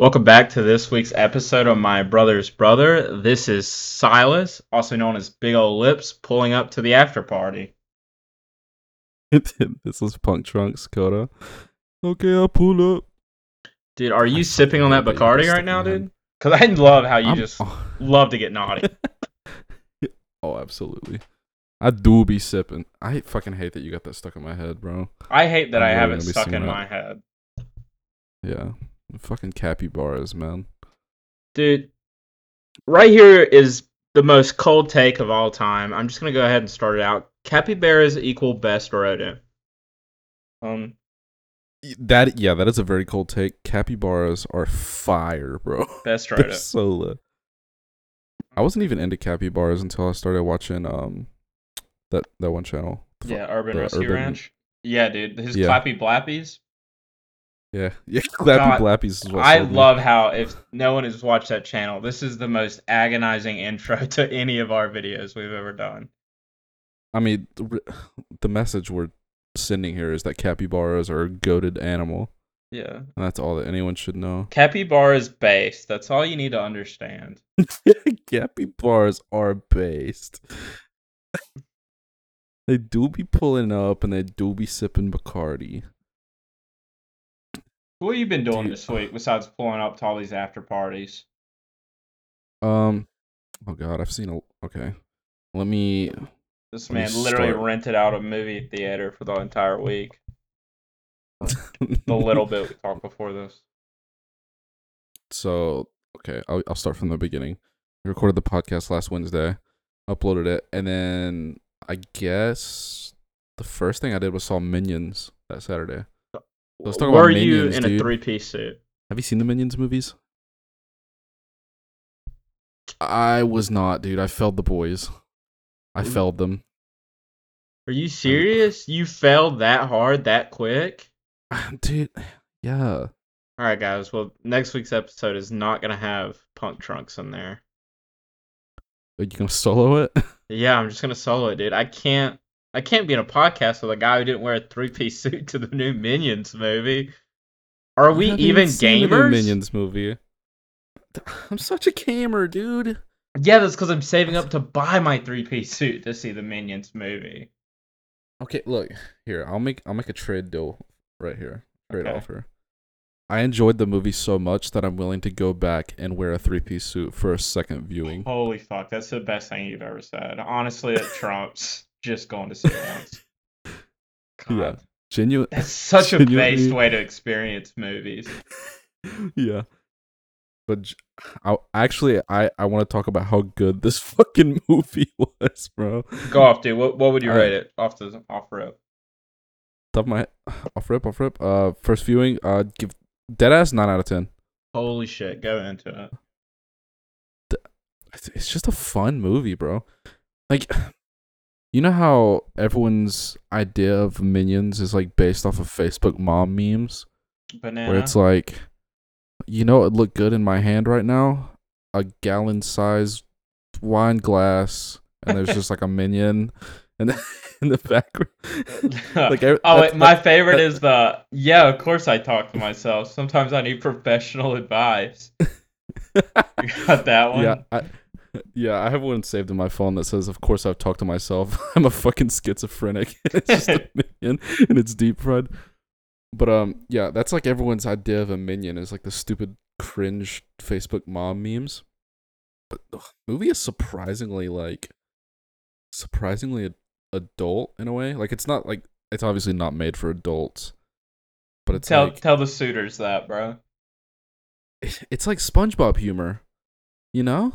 Welcome back to this week's episode of My Brother's Brother. This is Silas, also known as Big Ol' Lips, pulling up to the after party. this is Punk Trunks, Kota. Okay, I'll pull up. Dude, are you I sipping on that fucking hate that Bacardi right now, dude? Because I love how you I'm- just love to get naughty. oh, absolutely. I do be sipping. I fucking hate that you got that stuck in my head, bro. I hate that I'm I have it stuck in that. my head. Yeah. Fucking capybaras, man. Dude, right here is the most cold take of all time. I'm just going to go ahead and start it out. Capybaras equal best rodent. Um, That yeah, that is a very cold take. Capybaras are fire, bro. best They're rodent. so lit. I wasn't even into capybaras until I started watching um that that one channel. Yeah, Urban Rescue Urban- Ranch. Yeah, dude, his Yeah. clappy blappies. Yeah, yeah. Clappy God, Blappies is what I sold me. love how if no one has watched that channel, this is the most agonizing intro to any of our videos we've ever done. I mean, the, the message we're sending here is that capybaras are a goaded animal, Yeah. and that's all that anyone should know. Capybara's based. That's all you need to understand. capybaras are based. they do be pulling up, and they do be sipping Bacardi. What have you been doing Dude. this week besides pulling up to all these after parties? Um, oh god, I've seen a. Okay, let me. This Let me man literally start. rented out a movie theater for the entire week. The little bit we talked before this. So okay, I'll I'll start from the beginning. We recorded the podcast last Wednesday, uploaded it, and then I guess the first thing I did was saw Minions that Saturday. Let's talk about Were you in dude. a three piece suit? Have you seen the Minions movies? I was not, dude. I failed the boys. I Ooh. failed them. Are you serious? You failed that hard that quick? dude, yeah. All right, guys. Well, next week's episode is not gonna have Punk Trunks in there. Are you gonna solo it? Yeah, I'm just gonna solo it, dude. I can't. I can't be in a podcast with a guy who didn't wear a three piece suit to the new Minions movie. Are we even seen the new gamers? Minions movie. I'm such a gamer, dude. Yeah, that's because I'm saving up to buy my three piece suit to see the Minions movie. Okay, look here. I'll make I'll make a trade deal right here. Trade Okay. offer. I enjoyed the movie so much that I'm willing to go back and wear a three piece suit for a second viewing. Holy fuck, that's the best thing you've ever said. Honestly, it trumps just going to see. God, Yeah. Genuine. That's such a Genuinely- based way to experience movies. yeah. But I, actually, I I want to talk about how good this fucking movie was, bro. Go off, dude. What what would you right. rate it off the off rip? Top of my off rip, off rip. Uh, first viewing. Uh, give deadass nine out of ten. Holy shit, go into it. it's just a fun movie, bro. Like, you know how everyone's idea of Minions is like based off of Facebook mom memes, Banana. where it's like, you know, it look good in my hand right now, a gallon sized wine glass, and there's just like a minion, and in the background, like, oh, wait, my favorite that- is the yeah. Of course, I talk to myself. Sometimes I need professional advice. You got that one? yeah, I, yeah, I have one saved in my phone that says, "Of course, I've talked to myself. I'm a fucking schizophrenic." it's just a minion, and it's deep fried. But um, yeah, that's like everyone's idea of a minion is like the stupid, cringe Facebook mom memes. But the movie is surprisingly like, surprisingly ad- adult in a way. Like it's not like it's obviously not made for adults, but it's tell like tell the suitors that, bro. it's like SpongeBob humor, you know?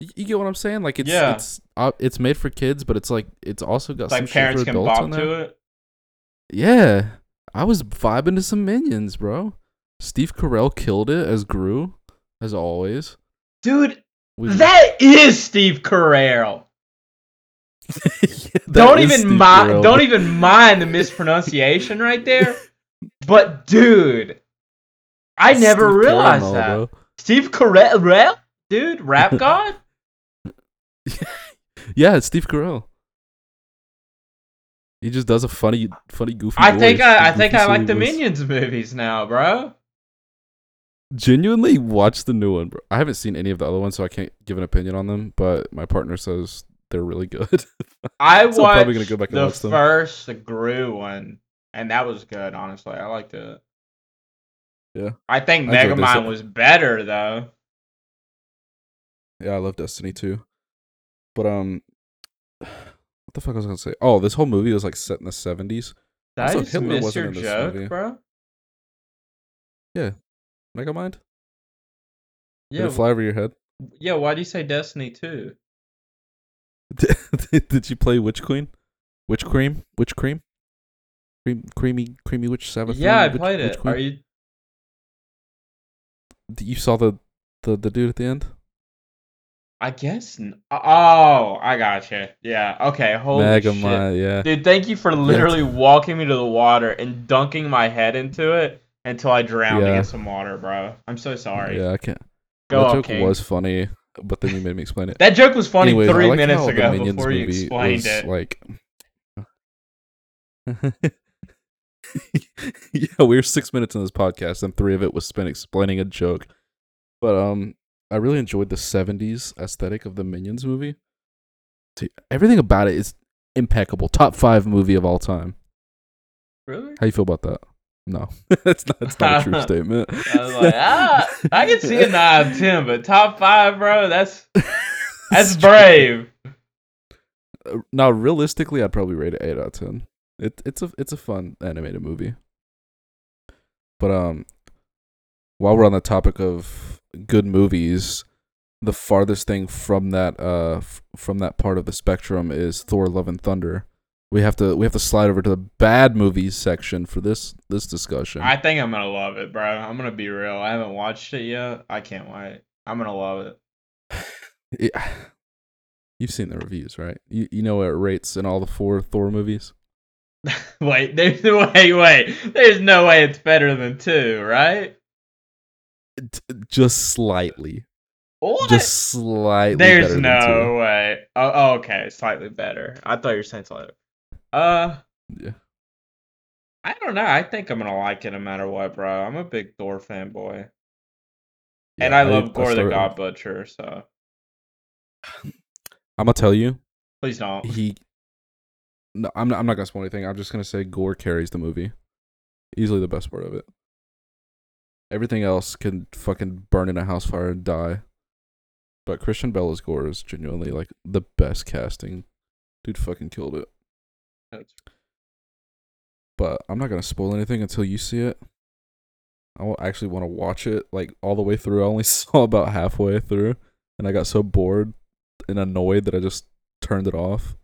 You get what I'm saying? Like it's Yeah. it's uh, it's made for kids, but it's like it's also got It's some like shit parents for can adults in bop to it. Yeah, I was vibing to some minions, bro. Steve Carell killed it as Gru, as always. Dude, We- that is Steve Carell. Yeah, don't even mind. Don't even mind the mispronunciation right there. But dude, I never Steve realized Carell, that. bro. Steve Carell, dude, rap god. Yeah, it's Steve Carell. He just does a funny, funny, goofy. I think voice, I, I think I like silly the. Minions movies now, bro. Genuinely watch the new one, bro. I haven't seen any of the other ones, so I can't give an opinion on them. But my partner says they're really good. I So I'm probably gonna go back and the watch them. first the Gru one, and that was good. Honestly, I liked it. Yeah. I think I. Megamind was better though. yeah, I love Destiny too. But um, what the fuck was I gonna say? Oh, this whole movie was like set in the seventies. Did Also, I just Hitler miss wasn't your in this joke, movie. bro? Megamind? Did Yeah, it fly over your head? yeah. Why do you say Destiny two? Did you play Witch Queen? Witch Cream? Witch Cream? Cream, creamy, creamy witch Sabbath. Yeah, I witch, played it. Are you? You saw the, the the dude at the end? I guess. N- oh, I gotcha. Yeah. Okay. Holy shit. Yeah. Dude, thank you for literally walking me to the water and dunking my head into it until I drowned to Yeah. get some water, bro. I'm so sorry. Yeah, I can't. Go that joke King. was funny, but then you made me explain it. That joke was funny Anyways, three like minutes ago before you explained it. Like, yeah, we were six minutes in this podcast, and three of it was spent explaining a joke. But um, I really enjoyed the '70s aesthetic of the Minions movie. Everything about it is impeccable. Top five movie of all time. Really? How you feel about that? No, that's not. That's not a true statement. I was like, ah, I can see a nine out of ten, but top five, bro. That's that's brave. Uh, Now, realistically, I'd probably rate it eight out of ten. It it's a it's a fun animated movie. But um, while we're on the topic of good movies, the farthest thing from that uh f- from that part of the spectrum is Thor: Love and Thunder. We have to we have to slide over to the bad movies section for this this discussion. I think I'm gonna love it, bro. I'm gonna be real. I haven't watched it yet. I can't wait. I'm gonna love it. Yeah. You've seen the reviews, right? You you know what it rates in all the four Thor movies. wait, there's wait, wait. There's no way it's better than two, right? T- just slightly. What? just slightly There's no way. Oh, oh, okay, slightly better. I thought you were saying slightly. Uh. Yeah. I don't know. I think I'm gonna like it no matter what, bro. I'm a big Thor fanboy, and Yeah, I love Gorr the God Butcher. So I'm gonna tell you, please don't. he. No, I'm not. I'm not gonna spoil anything. I'm just gonna say Gorr carries the movie. Easily the best part of it. Everything else can fucking burn in a house fire and die. But Christian Bale as Gorr is genuinely like the best casting. Dude fucking killed it. That's- But I'm not gonna spoil anything until you see it. I actually want to watch it like all the way through. I only saw about halfway through, and I got so bored and annoyed that I just turned it off.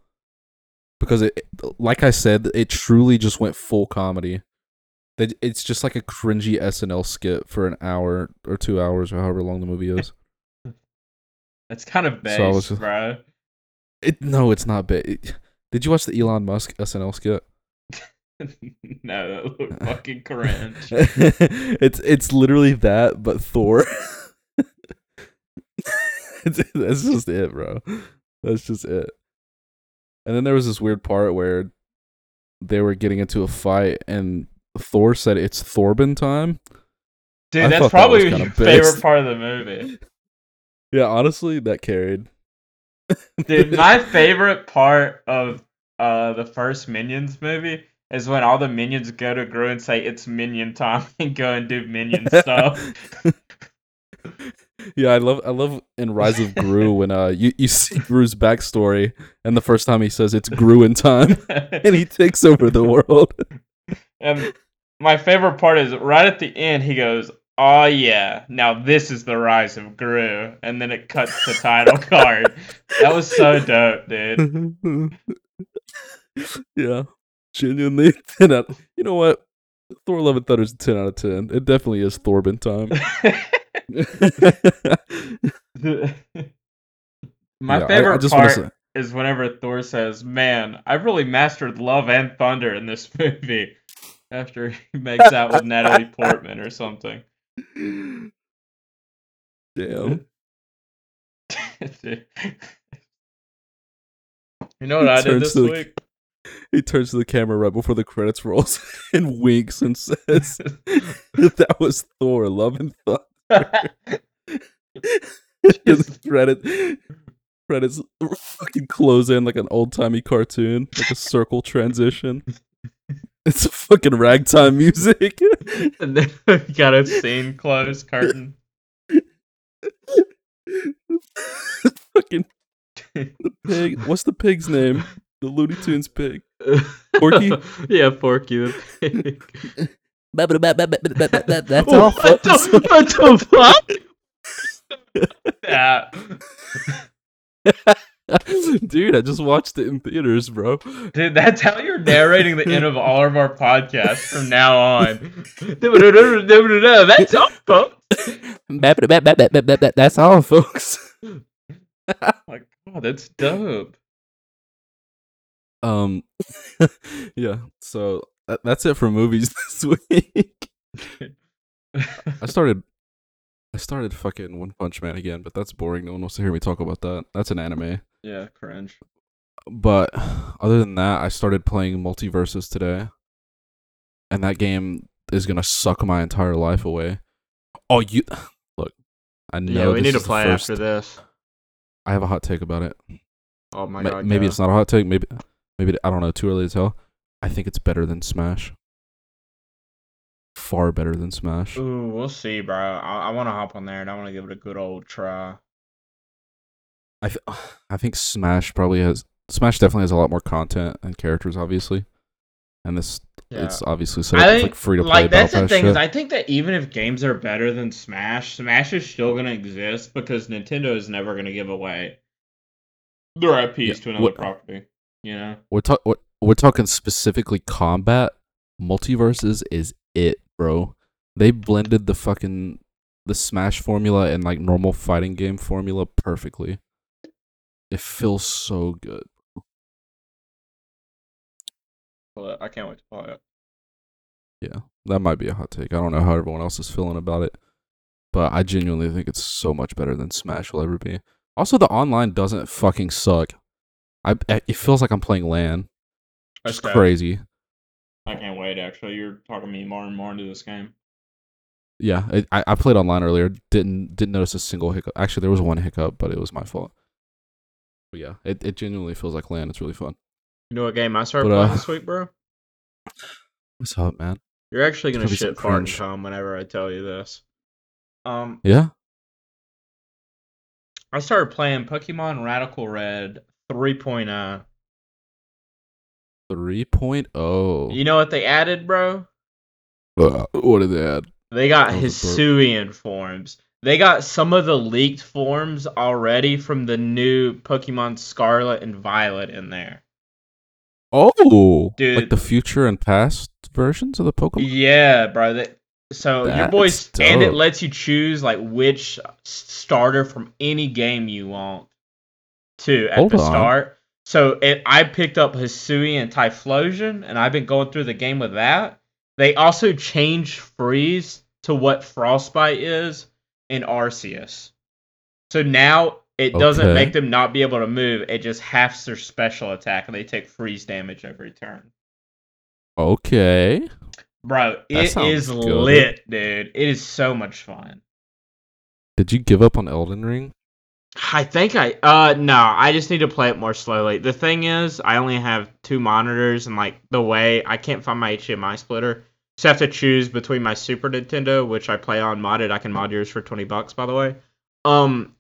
Because it, like I said, it truly just went full comedy. They- It's just like a cringy SNL skit for an hour or two hours or however long the movie is. That's kind of So was based, just- bro. It no, it's not bad. Did you watch the Elon Musk SNL skit? no, that looked fucking cringe. it's it's literally that, but Thor. That's just it, bro. That's just it. And then there was this weird part where they were getting into a fight, and Thor said it's Thorbin time. Dude, I that's that probably kinda your favorite part of the movie. Yeah, honestly, that carried. Dude, my favorite part of uh the first Minions movie is when all the minions go to Gru and say it's minion time and go and do minion stuff. yeah, I love I love in Rise of Gru when uh you, you see Gru's backstory and the first time he says it's Gru in time and he takes over the world. And my favorite part is right at the end he goes, Oh yeah, now this is the rise of Gru and then it cuts the title card. That was so dope, dude. yeah, genuinely ten out. You know what? Thor: Love and Thunder is a ten out of ten. It definitely is Thorbin time. My Yeah, favorite I, just part say- is whenever Thor says, "Man, I've really mastered love and thunder in this movie." After he makes out with Natalie Portman or something. Damn. you know what I did this to the- week? He turns to the camera right before the credits rolls and winks and says that that was Thor: Love and Thunder. the credit credits fucking close in like an old timey cartoon, like a circle transition. It's fucking ragtime music. and then we got a scene close curtain. fucking the pig. What's the pig's name? The Looney Tunes pig. Porky? yeah, Porky the pig. That's all. what, the, what the fuck? yeah. Dude, I just watched it in theaters, bro. Dude, that's how you're narrating the end of all of our podcasts from now on. That's all, folks. That's all, folks. Like, Oh that's dope. Um, yeah. So that's it for movies this week. I started, I started fucking One Punch Man again, but that's boring. No one wants to hear me talk about that. That's an anime. yeah, cringe. But other than that, I started playing MultiVersus today, and that game is gonna suck my entire life away. Oh, you look. I know. Yeah, we this need to play first- after this. I have a hot take about it. Oh my Ma- god. maybe go. it's not a hot take. Maybe, maybe I don't know. Too early to tell. I think it's better than Smash. Far better than Smash. Ooh, we'll see, bro. I, I want to hop on there and I want to give it a good old try. I th- I think Smash probably has Smash definitely has a lot more content and characters, obviously. And this Yeah. it's obviously set up think, like free to play. like that's the thing is. I think that even if games are better than Smash, Smash is still gonna exist because Nintendo is never gonna give away their IPs Yeah, to another what- property. You know? we're talking we're, we're talking specifically combat. MultiVersus is it, bro. They blended the fucking the Smash formula and like normal fighting game formula perfectly. It feels so good. But I can't wait to play it. Yeah, that might be a hot take. I don't know how everyone else is feeling about it, but I genuinely think it's so much better than Smash will ever be. Also, the online doesn't fucking suck. I it feels like I'm playing LAN. Dope. crazy. I can't wait. Actually, you're talking me more and more into this game. Yeah, it, I I played online earlier. Didn't didn't notice a single hiccup. Actually, there was one hiccup, but it was my fault. But yeah, it it genuinely feels like land. It's really fun. You know what game I started But, uh, playing this week, bro? What's up, man? You're actually gonna shit fart and come whenever I tell you this. Um, Yeah. I started playing Pokemon Radical Red uh, 3.0. 3.0. You know what they added, bro? Uh, what did they add? They got That was a burp. Hisuian forms. They got some of the leaked forms already from the new Pokemon Scarlet and Violet in there. Oh, Dude. like the future and past versions of the Pokemon. Yeah, bro. That, so your That's boys and it lets you choose like which starter from any game you want to at Hold the on. start. So it, I picked up Hisuian and Typhlosion, and I've been going through the game with that. They also changed Freeze to what Frostbite is in Arceus. So now it doesn't Okay. make them not be able to move. It just halves their special attack, and they take freeze damage every turn. Okay. Bro, it is good. lit, dude. It is so much fun. Did you give up on Elden Ring? I think I uh no, I just need to play it more slowly. The thing is, I only have two monitors and like the way I can't find my HDMI splitter. So I have to choose between my Super Nintendo, which I play on modded, I can mod yours for twenty bucks by the way. Um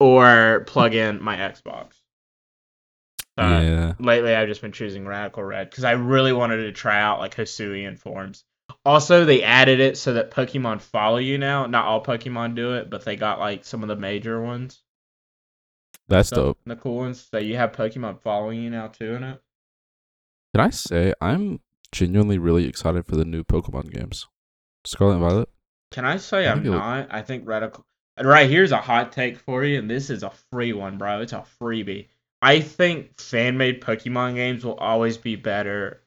or plug in my Xbox. Uh, yeah. lately I've just been choosing Radical Red because I really wanted to try out like Hisuian forms. Also, they added it so that Pokemon follow you now. Not all Pokemon do it, but they got like some of the major ones. That's So- dope. The cool ones. So you have Pokemon following you now too in it. Can I say I'm genuinely really excited for the new Pokemon games? Scarlet and Violet. Can I say I I'm think look- not? I think Radical. Right here's a hot take for you, and this is a free one, bro. It's a freebie. I think fan made Pokemon games will always be better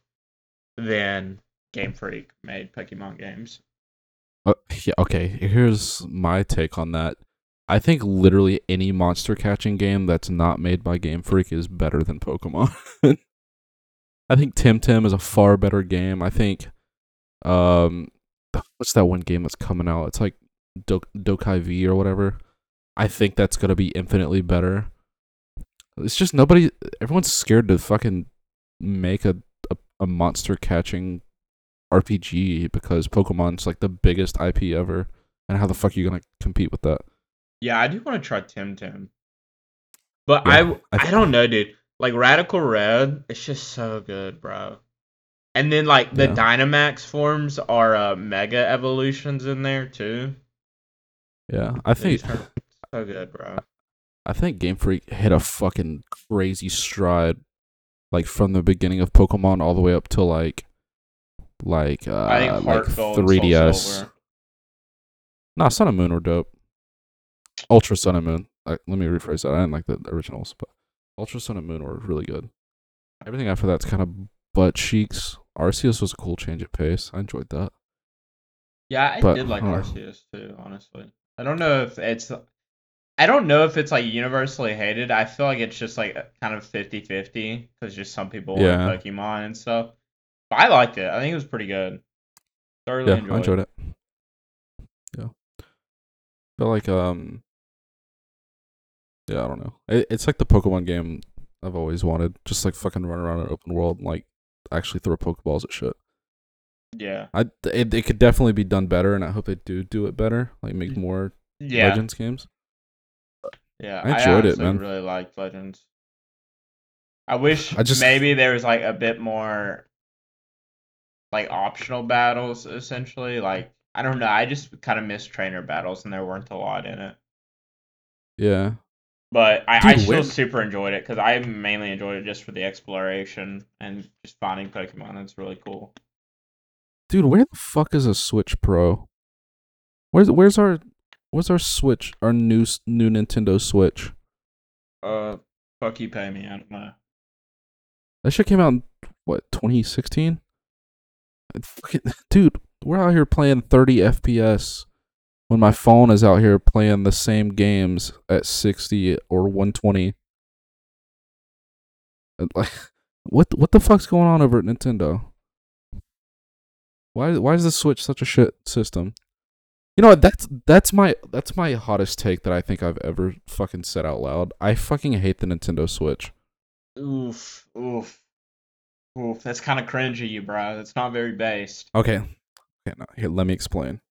than Game Freak made Pokemon games. Uh, yeah. Okay. Here's my take on that. I think literally any monster catching game that's not made by Game Freak is better than Pokemon. I think Temtem is a far better game. I think, um, what's that one game that's coming out? It's like Do- DokeV or whatever. I think that's gonna be infinitely better. It's just nobody. Everyone's scared to fucking make a a, a monster catching RPG because Pokemon's like the biggest IP ever, and how the fuck are you gonna compete with that? Yeah, I do want to try Temtem. But Yeah, I I- I don't know, dude. Like Radical Red, it's just so good, bro. And then like the Yeah. Dynamax forms are uh, mega evolutions in there too. Yeah, I think so good, bro. I think Game Freak hit a fucking crazy stride, like from the beginning of Pokemon all the way up to like, like uh, I think like Gold 3DS. Silver. Nah, Sun and Moon were dope. Ultra Sun and Moon. Uh, let me rephrase that. I didn't like the originals, but Ultra Sun and Moon were really good. Everything after that's kind of butt cheeks. Arceus was a cool change of pace. I enjoyed that. Yeah, I But, did like uh, Arceus too, honestly. I don't know if it's I don't know if it's like universally hated. I feel like it's just like kind of 50-50 because just some people Yeah. like Pokemon and stuff. But I liked it. I think it was pretty good. Thoroughly yeah, enjoyed, I enjoyed it. Yeah, feel like um, yeah, I don't know. It, it's like the Pokemon game I've always wanted. Just like fucking run around an open world and like actually throw Pokeballs at shit. Yeah. I it, it could definitely be done better, and I hope they do do it better. Like make more Yeah. Legends games. Yeah. I enjoyed it, honestly man. really liked Legends. I wish I just- maybe there was like a bit more like optional battles essentially. Like I don't know. I just kind of miss trainer battles and there weren't a lot in it. Yeah, But I, I still super enjoyed it because I mainly enjoyed it just for the exploration and just finding Pokemon. It's really cool. dude, where the fuck is a Switch Pro? Where's where's our where's our Switch? Our new new Nintendo Switch. Uh, fuck you, pay me. I don't know. That shit came out in what 2016. Dude, we're out here playing 30 FPS when my phone is out here playing the same games at 60 or 120. Like, what what the fuck's going on over at Nintendo? Why why is the Switch such a shit system? You know what? That's that's my that's my hottest take that I think I've ever fucking said out loud. I fucking hate the Nintendo Switch. Oof, oof, oof. That's kind of cringy, you bro. That's not very based. Okay. Okay, now here let me explain.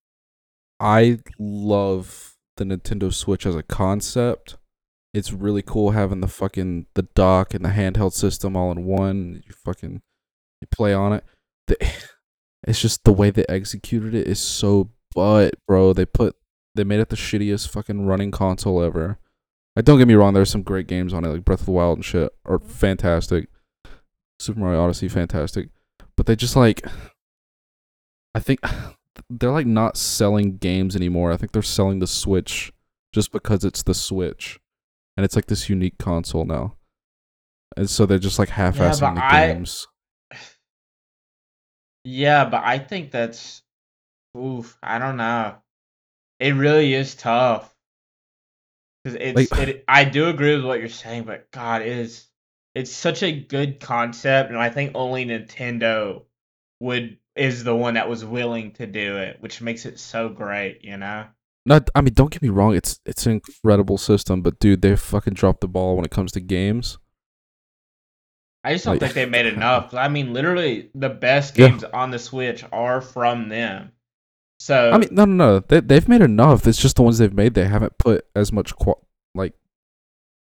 I love the Nintendo Switch as a concept. It's really cool having the fucking the dock and the handheld system all in one. You fucking you play on it. The, it's just the way they executed it is so butt, bro. They put they made it the shittiest fucking running console ever. Like don't get me wrong, there's some great games on it, like Breath of the Wild and shit, are fantastic. Super Mario Odyssey, fantastic. But they just like I think they're like not selling games anymore. I think they're selling the Switch just because it's the Switch. And it's like this unique console now. And so they're just like half-assing but the I- games. Yeah, but I think that's oof. I don't know. It really is tough. Cause it's Like- it. I do agree with what you're saying, but God, it is it's such a good concept, and I think only Nintendo would is the one that was willing to do it, which makes it so great. You know. Not I mean, don't get me wrong, it's it's an incredible system, but dude, they fucking dropped the ball when it comes to games. I just don't Like- think they made enough. I mean, literally, the best Yeah. games on the Switch are from them. So I mean, no, no, no. They they've made enough. It's just the ones they've made they haven't put as much qua- like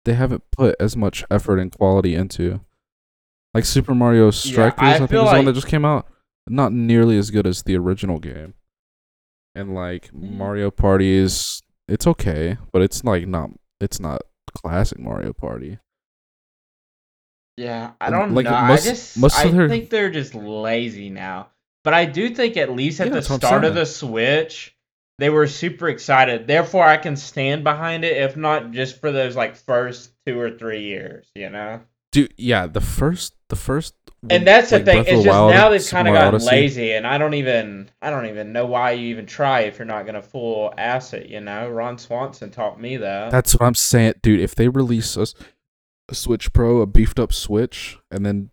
they haven't put as much effort and quality into. Like Super Mario Strikers, I I, think is the one that just came out. Not nearly as good as the original game. And like Mm. Mario Party is it's okay, but it's like not it's not classic Mario Party. Yeah, I don't like, know. most- I just I their- think they're just lazy now. But I do think at least at Yeah, the that's what I'm start of the Switch, they were super excited. Therefore, I can stand behind it, if not just for those like first two or three years, you know. Dude, yeah, the first the first And that's the like, thing. It's just Wild, now they've kind of gotten Odyssey. lazy, and I don't even I don't even know why you even try if you're not gonna full ass it. You know, Ron Swanson taught me that. That's what I'm saying, dude. If they release a Switch Pro, a beefed up Switch, and then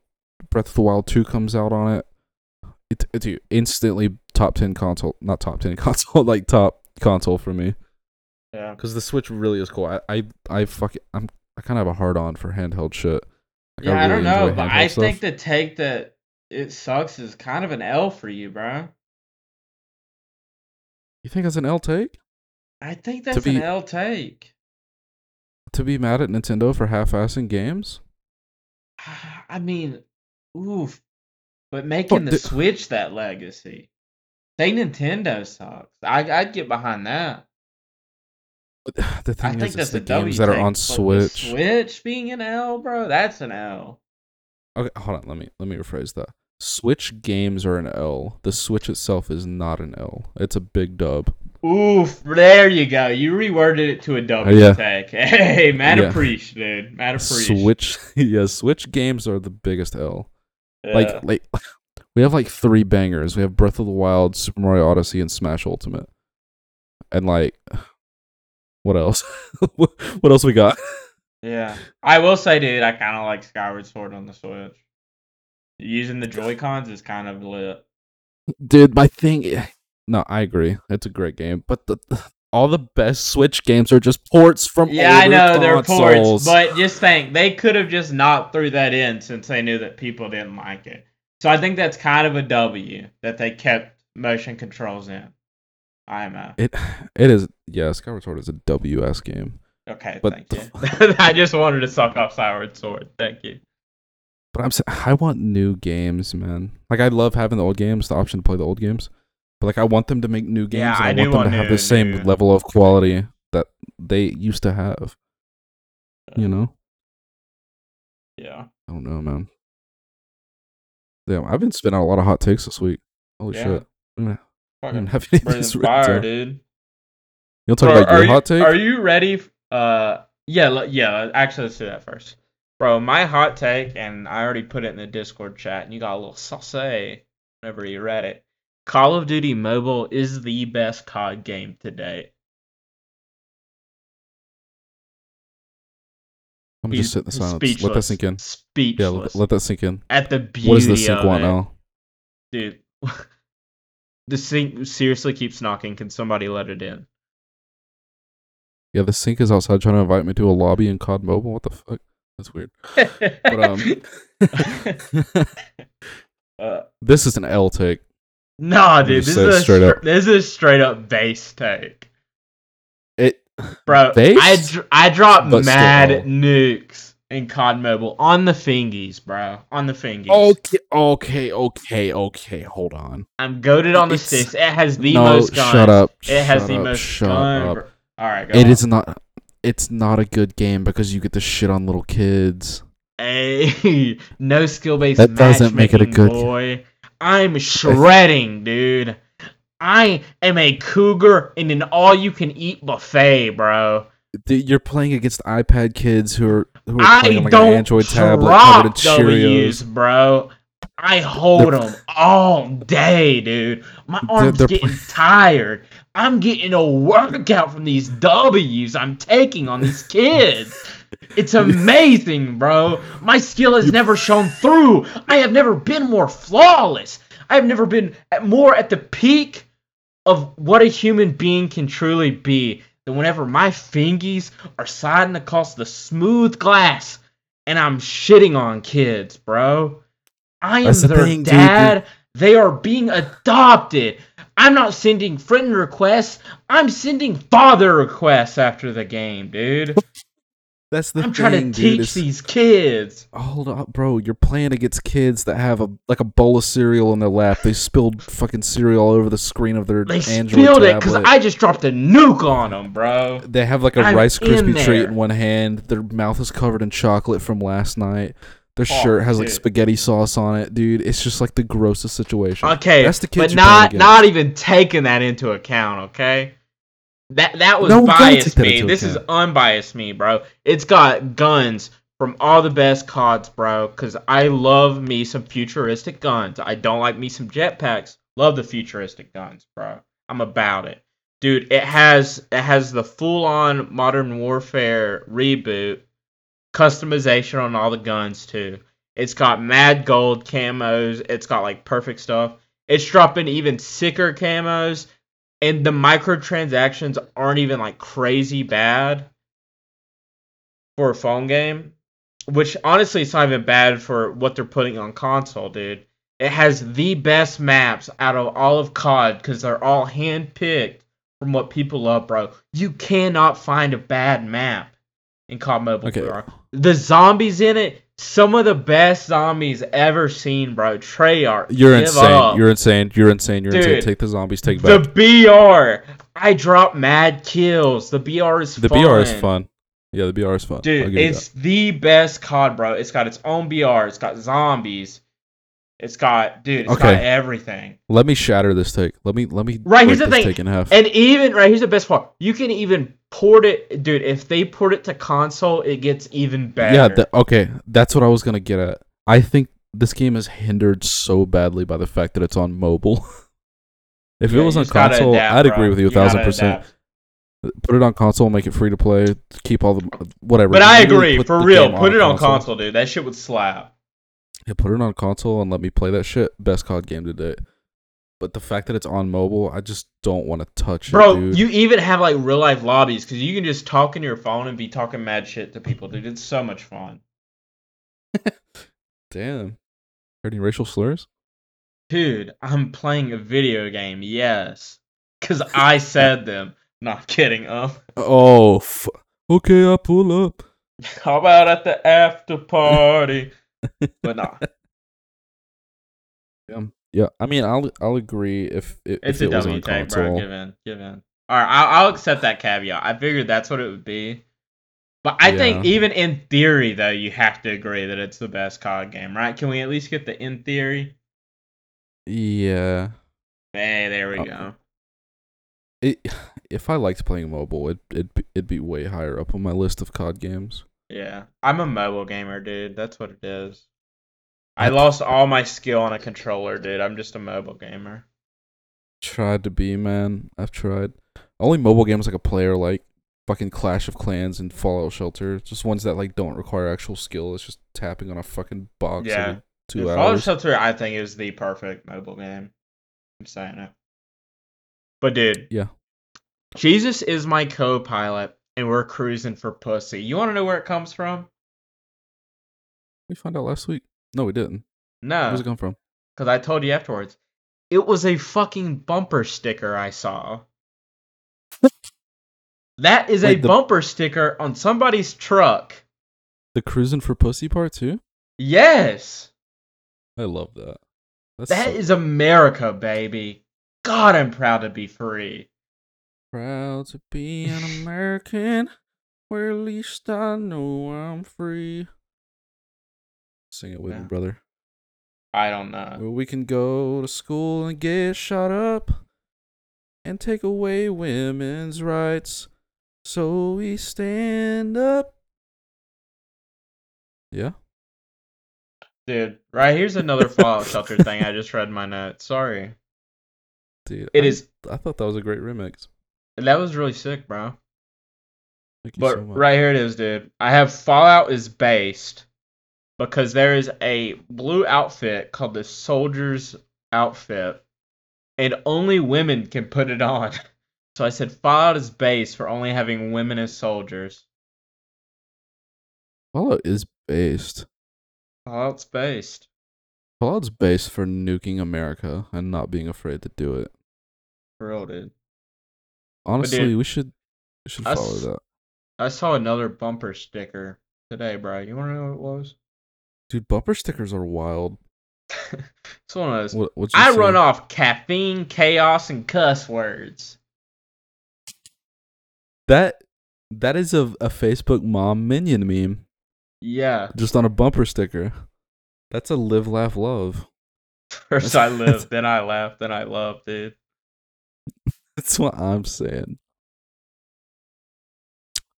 Breath of the Wild two comes out on it, it, it dude, instantly top ten console, not top ten console, like top console for me Yeah. because the Switch really is cool. I I, I fuck I'm I kind of have a hard on for handheld shit. Like, Yeah, I, don't know, but I stuff. think the take that it sucks is kind of an L for you, bro. you think it's an L take I think that's be- an L take. to be mad at Nintendo for half-assing games. I mean, oof. But making the the- Switch that legacy. Say Nintendo sucks. I I'd get behind that. The thing is, that's it's the games that are on Switch. Switch being an L, bro, that's an L. Okay, hold on. Let me let me rephrase that. Switch games are an L. The Switch itself is not an L. It's a big dub. Oof, there you go. You reworded it to a uh, W yeah. take. Hey, Matt Yeah. appreciate, dude. Matt appreciate. Switch, yeah, Switch games are the biggest L. Yeah. Like, like we have like three bangers. We have Breath of the Wild, Super Mario Odyssey, and Smash Ultimate. And like, what else? what else we got? Yeah, I will say, dude, I kind of like Skyward Sword on the Switch. Using the Joy Cons is kind of lit. Dude, my thing. No, I agree. It's a great game, but the all the best Switch games are just ports from Yeah, I know they're ports, but just think they could have just not threw that in since they knew that people didn't like it. So I think that's kind of a W that they kept motion controls in. IMO. It it is yeah, Skyward Sword is a WS game. Okay, But thank the you. I just wanted to suck off Skyward Sword. Thank you. But I'm I want new games, man. Like I love having the old games, the option to play the old games. But like I want them to make new games Yeah, and I I, do want them want to have new- the same new- level of quality that they used to have. You know? Yeah. I don't know, man. Damn, I've been spitting out a lot of hot takes this week. Holy Yeah. shit. Mm. I don't have any of this fire, dude. You'll talk Bro, about your you, hot take? Are you ready? Uh, yeah, yeah. Actually, let's do that first, bro. My hot take, and I already put it in the Discord chat, and you got a little sauce whenever you read it. Call of Duty Mobile is the best COD game to date. I'm He's just sit in the silence. Speechless. Let that sink in. Speechless. Yeah, let, let that sink in. At the beauty What does the sink want now? dude. the sink seriously keeps knocking. Can somebody let it in? Yeah, the sink is outside trying to invite me to a lobby in COD Mobile. What the fuck? That's weird. But um uh, this is an L take. nah, dude. This is a straight str- up. this is a straight up base take, It bro. I dr- I dropped mad nukes in COD Mobile on the fingies, bro. On the fingies. Okay, okay, okay, okay. Hold on. I'm goaded on the It's- sticks. It has the no, most guns. shut up. It has the up, most shut gun. up. All right, go It on. is not. It's not a good game because you get to shit on little kids. Hey, no skill based That doesn't make it a good- boy. I'm shredding, dude. I am a cougar in an all you can eat buffet, bro. You're playing against iPad kids who are who are I on like don't an Android tablet covered in drop W's, bro. I hold They're- them all day, dude. My arms they're getting tired. I'm getting a workout from these W's I'm taking on these kids. It's amazing, bro. My skill has never shown through. I have never been more flawless. I have never been at more at the peak of what a human being can truly be than whenever my fingies are sliding across the smooth glass and I'm shitting on kids, bro. I am That's the their thing, dude, dad. They are being adopted. I'm not sending friend requests. I'm sending father requests after the game, dude. That's the I'm thing, trying to dude, teach these kids. Oh, hold up, bro. You're playing against kids that have a like a bowl of cereal in their lap. They spilled fucking cereal all over the screen of their They Android spilled it because I just dropped a nuke on them, bro. They have like a I'm Rice Krispie treat in one hand. Their mouth is covered in chocolate from last night. Their Oh, shirt has like spaghetti sauce on it, dude. It's just like the grossest situation. Okay, That's the but kids you're not not even taking that into account. Okay, that that was No, we gotta take biased me. This is unbiased me, bro. It's got guns from all the best CODs, bro. Cause I love me some futuristic guns. I don't like me some jetpacks. Love the futuristic guns, bro. I'm about it, dude. It has it has the full on Modern Warfare reboot, customization on all the guns too. It's got mad gold camos. It's got like perfect stuff. It's dropping even sicker camos and the microtransactions aren't even like crazy bad for a phone game. Which honestly, it's not even bad for what they're putting on console, dude. It has the best maps out of all of COD because they're all handpicked from what people love, bro. You cannot find a bad map in COD Mobile. Okay. The zombies in it, some of the best zombies ever seen, bro. Treyarch, You're insane. You're insane. You're insane. You're insane. Take the zombies. Take the back. BR. I drop mad kills. The BR is fun. The fun. BR is fun. Yeah, the BR is fun. Dude, it's the best COD, bro. It's got its own BR. It's got zombies. It's got, dude, it's got everything. Let me shatter this take. Let me let me Right, here's the thing. take in half. And even right here's the best part. You can even port it, dude. If they port it to console, it gets even better. Yeah, th- okay, that's what I was gonna get at. I think this game is hindered so badly by the fact that it's on mobile. if Yeah, it was on console, adapt, I'd bro. agree with you a thousand percent. adapt. Put it on console, make it free to play, keep all the whatever. But I agree, for real. Put it on console, dude. That shit would slap. Yeah, put it on console and let me play that shit. Best COD game to date. But the fact that it's on mobile, I just don't want to touch Bro, it, Bro, you even have like real life lobbies because you can just talk in your phone and be talking mad shit to people, dude. It's so much fun. Damn. Heard any racial slurs? Dude, I'm playing a video game, yes. Because I said them. Not kidding, um. Oh, f- okay, I pull up. How about at the after party? But nah, Yeah, yeah. I mean, I'll I'll agree if if, it's if a it was W tag, bro. Give in, give in. All right, I'll, I'll accept that caveat. I figured that's what it would be. But I think even in theory, though, you have to agree that it's the best COD game, right? Can we at least get the in theory? Yeah. Hey, there we Uh, go. It, if I liked playing mobile, it it'd be, it'd be way higher up on my list of COD games. Yeah, I'm a mobile gamer, dude. That's what it is. I lost all my skill on a controller, dude. I'm just a mobile gamer. Tried to be, man. I've tried. Only mobile games like a player like fucking Clash of Clans and Fallout Shelter. Just ones that like don't require actual skill. It's just tapping on a fucking box Yeah. every two Dude, Fallout. Shelter, I think, is the perfect mobile game. I'm saying it. But dude, Yeah. Jesus is my co-pilot, and we're cruising for pussy. You want to know where it comes from? We found out last week. No, we didn't. No, Where's it come from? because I told you afterwards. It was a fucking bumper sticker I saw. that is a the- bumper sticker on somebody's truck. The cruising for pussy part too. Yes. I love that. That's That so is America, baby. God, I'm proud to be free. Proud to be an American, where at least I know I'm free. Sing it with Yeah. me, brother. I don't know. Where we can go to school and get shot up and take away women's rights. So we stand up. Yeah. Dude, right here's another Fallout Shelter thing I just read my notes. Sorry. Dude. It I, is I thought that was a great remix. That was really sick, bro. But so right here it is, dude. I have Fallout is based because there is a blue outfit called the Soldier's outfit, and only women can put it on. So I said Fallout is based for only having women as soldiers. Fallout is based. Fallout's based. Fallout's based for nuking America and not being afraid to do it. For real, dude. Honestly, we should we should I follow s- that. I saw another bumper sticker today, bro. You wanna know what it was? Dude, bumper stickers are wild. it's one of those. What I run off caffeine, chaos, and cuss words. That that is a a Facebook mom minion meme Yeah. just on a bumper sticker. That's a live laugh love. First I live, then I laugh, then I love, dude. That's what I'm saying.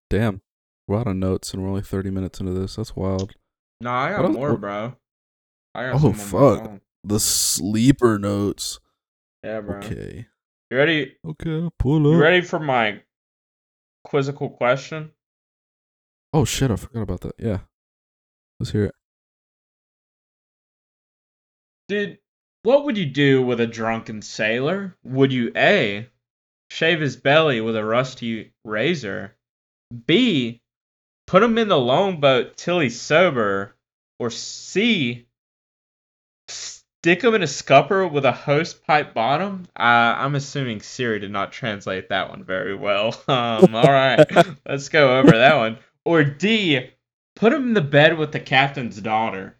Damn. We're out of notes and we're only 30 minutes into this. That's wild. No, I got more, bro. I got Oh, some on my fuck. The sleeper notes. Yeah, bro. Okay. You ready? Okay, pull up. You ready for my quizzical question? Oh shit, I forgot about that. Yeah. Let's hear it. Dude, what would you do with a drunken sailor? Would you A, shave his belly with a rusty razor. B. Put him in the longboat till he's sober. Or C. Stick him in a scupper with a hose pipe bottom. Uh, I'm assuming Siri did not translate that one very well. Um, all right, let's go over that one. Or D. Put him in the bed with the captain's daughter.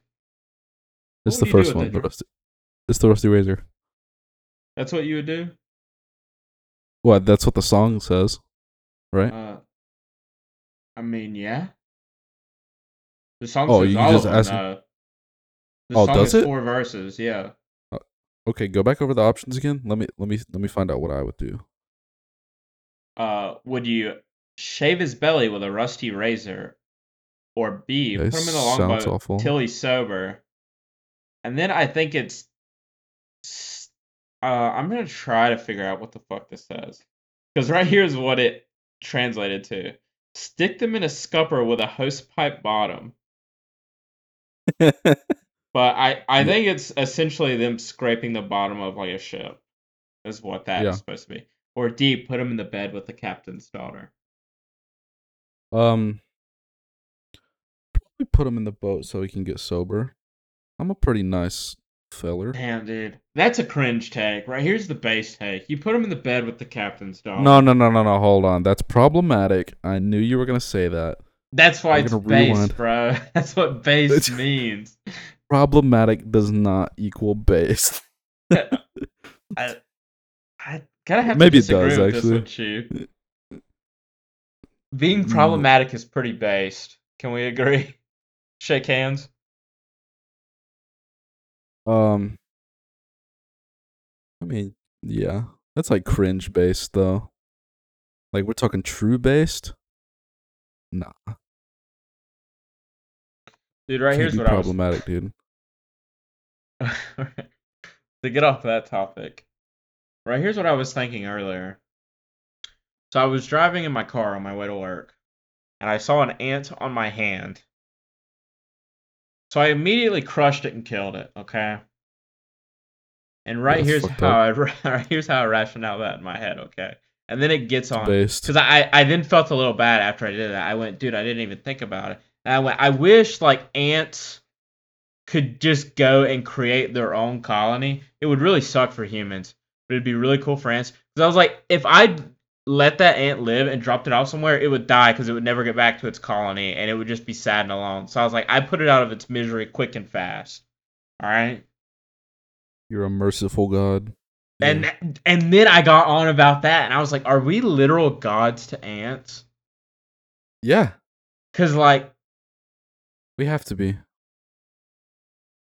It's the would you do first one. The rusty, it's the rusty razor. That's what you would do. What? That's what the song says, right? Uh, I mean, yeah. The song Oh, says you all just of them. asking- though. The Oh, song does is it? four verses. Yeah. Okay, go back over the options again. Let me let me let me find out what I would do. Uh, would you shave his belly with a rusty razor, or B Okay, put him in the longboat till he's sober? And then I think it's. Uh, I'm gonna try to figure out what the fuck this says, because right here is what it translated to: stick them in a scupper with a hose pipe bottom. But I, I think it's essentially them scraping the bottom of like a ship, is what that is Yeah. supposed to be. Or D, put them in the bed with the captain's daughter. um, probably put him in the boat so he can get sober. I'm a pretty nice feller. Damn, dude, that's a cringe take. Right here's the base take. You put him in the bed with the captain's dog. No, no, no, no, no. Hold on. That's problematic. I knew you were gonna say that. that's why I'm it's base, rewind. bro. That's what base It's- means. Problematic does not equal base. I, I gotta have Maybe to it does, with actually. this with you. Being Mm. problematic is pretty based. Can we agree? Shake hands. Um, I mean, yeah, that's like cringe based though. Like we're talking true based. Nah, Dude, right can't here's be what I was problematic, dude. to get off that topic. Right here's what I was thinking earlier. So I was driving in my car on my way to work, and I saw an ant on my hand. So I immediately crushed it and killed it. Okay. And right That's here's how I right here's how I rationed out that in my head. Okay. And then it gets on because I I then felt a little bad after I did that. I went, dude, I didn't even think about it. And I went, I wish like ants could just go and create their own colony. It would really suck for humans, but it'd be really cool for ants. Because I was like, if I let that ant live and dropped it off somewhere, it would die because it would never get back to its colony, and it would just be sad and alone. So I was like, I put it out of its misery quick and fast. All right. You're a merciful God. Yeah. And and then I got on about that, and I was like, are we literal gods to ants? yeah, Because like. we have to be.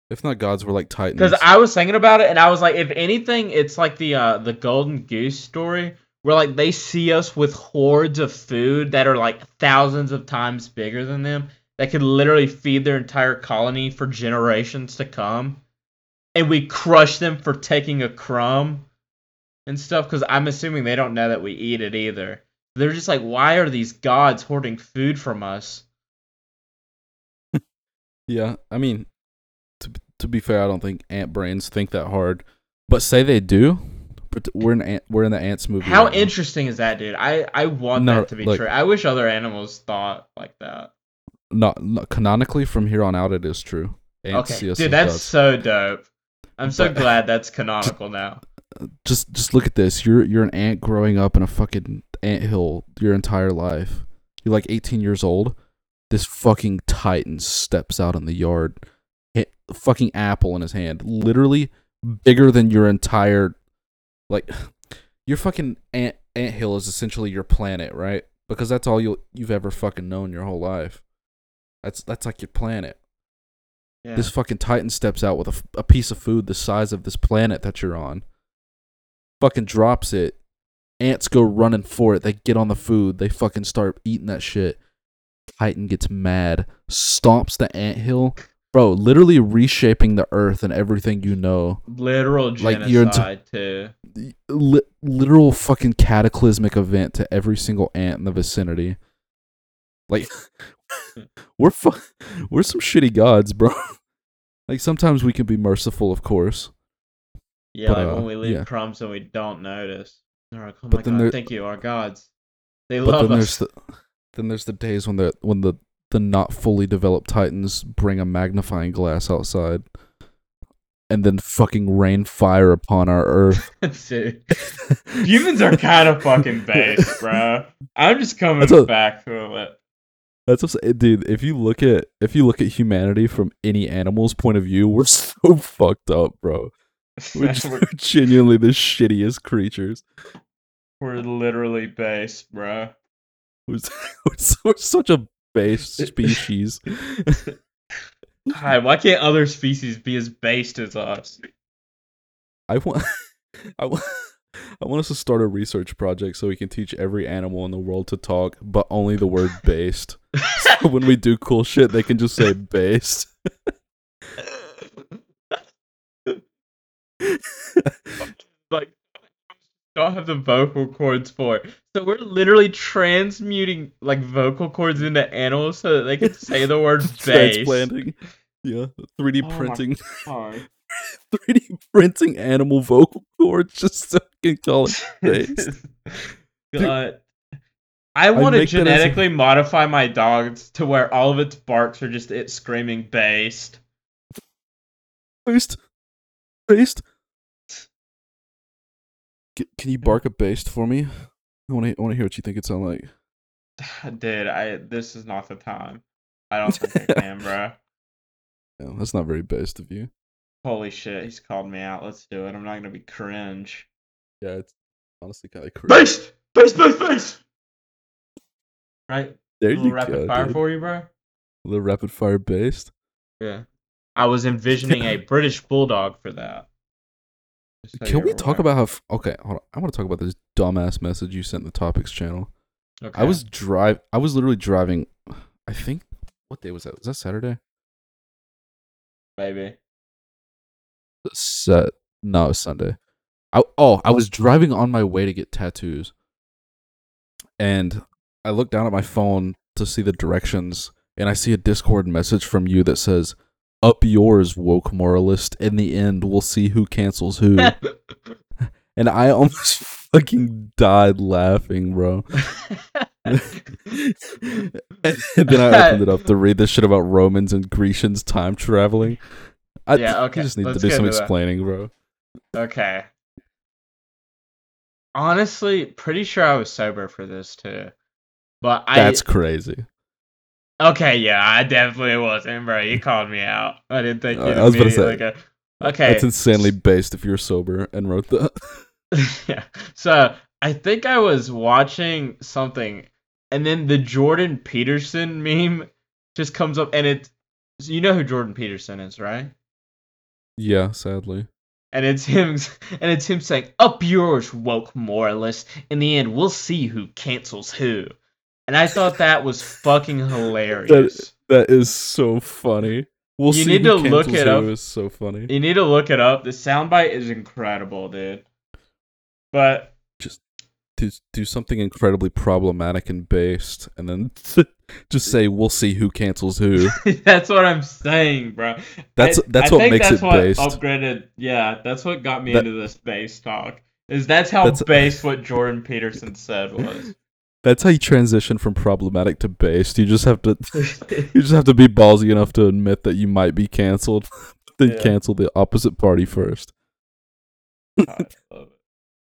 If not gods, we're like titans. Because I was thinking about it, and I was like, if anything, it's like the uh, the golden goose story, where like they see us with hordes of food that are like thousands of times bigger than them, that could literally feed their entire colony for generations to come, and we crush them for taking a crumb and stuff. Because I'm assuming they don't know that we eat it either. They're just like, why are these gods hoarding food from us? yeah, I mean, to to be fair, I don't think ant brains think that hard. But say they do. We're in we're in the ants movie. How right now. interesting is that, dude? I I want No, that to be like- true. I wish other animals thought like that. Not, not canonically from here on out, it is true. Ants okay, dude, that's so dope. I'm so But- glad that's canonical now. just just look at this. You're you're an ant growing up in a fucking ant hill your entire life. You're like 18 years old. This fucking titan steps out in the yard, hit fucking apple in his hand, literally bigger than your entire like your fucking ant ant hill is essentially your planet, right? Because that's all you you've ever fucking known your whole life. That's that's like your planet. Yeah. This fucking titan steps out with a piece of food the size of this planet that you're on. Fucking drops it. Ants go running for it. They get on the food. They fucking start eating that shit. Titan gets mad, stomps the ant hill. Bro, literally reshaping the earth and everything you know. Literal like, genocide you're enti- too. Li- literal fucking cataclysmic event to every single ant in the vicinity. Like, we're fu- we're some shitty gods, bro. like sometimes we can be merciful, of course. Yeah, But, like uh, when we leave yeah. crumbs and we don't notice. All right, oh But my then god, there- thank you, our gods. They But love then us. there's the then there's the days when the when the the not fully developed titans bring a magnifying glass outside and then fucking rain fire upon our earth. Humans are kind of fucking based, bro. I'm just coming That's a- back to it. That's what's, eh, dude. If you look at if you look at humanity from any animal's point of view, we're so fucked up, bro. We're genuinely the shittiest creatures. we're literally base, bro. We're, we're, we're such a base species. Hi, why can't other species be as based as us? I want, I want, I want us to start a research project so we can teach every animal in the world to talk, but only the word based. So when we do cool shit, they can just say based. like don't have the vocal cords for it. So we're literally transmuting like vocal cords into animals so that they can say the word bass. Transplanting. Yeah, 3D Oh my printing, God. 3D printing animal vocal cords just so we can call it based. God. I want to make that as a- genetically modify my dogs to where all of its barks are just it screaming based. Based, based. C- Can you bark a based for me? I want to. I want to hear what you think it sounds like. Dude, I this is not the time. I don't think I can, bro. Yeah, that's not very based of you. Holy shit, he's called me out. Let's do it. I'm not gonna be cringe. Yeah, it's honestly kind of cringe. Based! Based, based, based! Right? There A little you rapid go. fire dude. for you, bro? A little rapid fire based. Yeah. I was envisioning a British bulldog for that. Can we talk about how? F- okay, hold on. I want to talk about this dumbass message you sent in the topics channel. Okay. I was drive. I was literally driving. I think. What day was that? Was that Saturday? maybe. Set. No, it was Sunday. I, oh, I was driving on my way to get tattoos, and I looked down at my phone to see the directions, and I see a Discord message from you that says, "Up yours, woke moralist. In the end, we'll see who cancels who." and I almost fucking died laughing, bro. and then I opened it up to read this shit about Romans and Grecians time traveling. I, Yeah, okay, You just need let's to do some that. explaining, bro. okay. Honestly, pretty sure I was sober for this too. But I That's crazy. Okay, yeah, I definitely wasn't, bro. You called me out. I didn't think you'd I was about to say, go- Okay. That's insanely based if you're sober and wrote that. yeah. So I think I was watching something, and then the Jordan Peterson meme just comes up, and it. You know who Jordan Peterson is, right? yeah, sadly. And it's him, and it's him saying, "Up yours, woke moralist. In the end, we'll see who cancels who." And I thought that was fucking hilarious. That is so funny. We'll You see need to look it up. is so funny. You need to look it up. The soundbite is incredible, dude. But just do do something incredibly problematic and based, and then just say we'll see who cancels who. that's what I'm saying, bro. That's I- that's I what makes that's it what based. Upgraded, yeah, that's what got me That- into this base talk. Is that's how That's- based what Jordan Peterson said was. That's how you transition from problematic to based. You just have to you just have to be ballsy enough to admit that you might be canceled, then Yeah. cancel the opposite party first. I love it.